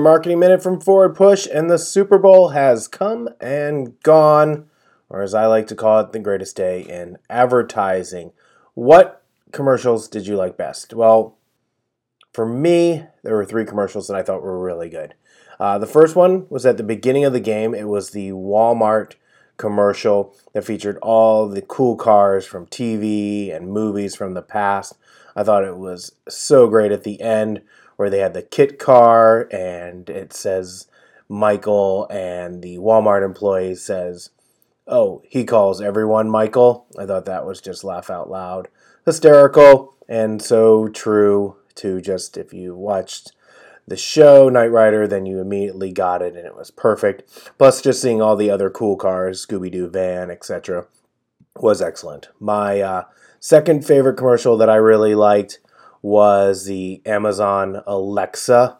Marketing Minute from Forward Push, and the Super Bowl has come and gone, or as I like to call it, the greatest day in advertising. What commercials did you like best? Well, for me, there were three commercials that I thought were really good. Uh, the first one was at the beginning of the game. It was the Walmart commercial that featured all the cool cars from TV and movies from the past. I thought it was so great at the end where they had the KITT car and it says Michael and the Walmart employee says, "Oh, he calls everyone Michael." I thought that was just laugh out loud, hysterical and so true to just if you watched the show Knight Rider, then you immediately got it and it was perfect. Plus, just seeing all the other cool cars, Scooby Doo van, etc., was excellent. My uh, second favorite commercial that I really liked was the Amazon Alexa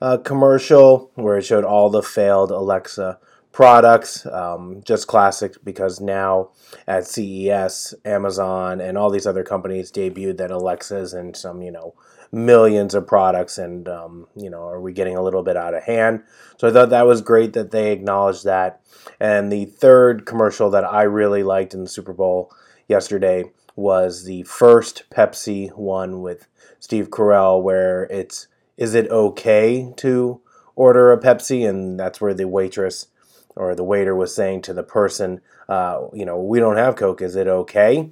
uh, commercial where it showed all the failed Alexa products. Um, just classic because now at CES, Amazon and all these other companies debuted that Alexas and some, you know, millions of products. And, um, you know, are we getting a little bit out of hand? So I thought that was great that they acknowledged that. And the third commercial that I really liked in the Super Bowl yesterday was the first Pepsi one with Steve Carell, where it's is it okay to order a Pepsi, and that's where the waitress or the waiter was saying to the person, uh, you know, we don't have Coke, is it okay?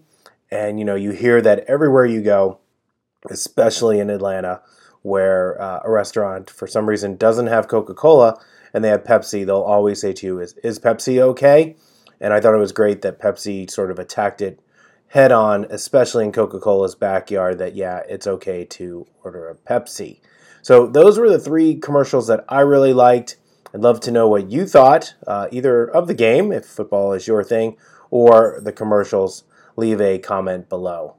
And you know, you hear that everywhere you go, especially in Atlanta, where uh, a restaurant for some reason doesn't have Coca Cola and they have Pepsi, they'll always say to you, "Is is Pepsi okay?" And I thought it was great that Pepsi sort of attacked it head on, especially in Coca Cola's backyard, that yeah, it's okay to order a Pepsi. So those were the three commercials that I really liked. I'd love to know what you thought, uh, either of the game, if football is your thing, or the commercials. Leave a comment below.